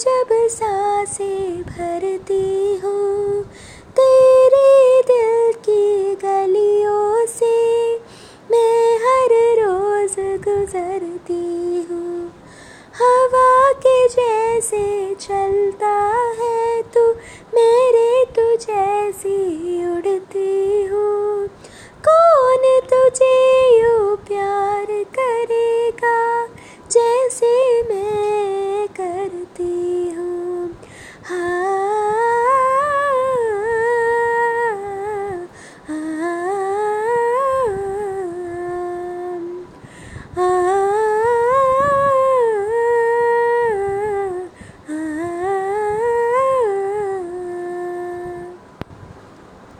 जब साँसें भरती हूँ, तेरे दिल की गलियों से मैं हर रोज गुजरती हूँ। हवा के जैसे चलता है तू, मेरे तू जैसी उड़ती हूँ। कौन तुझे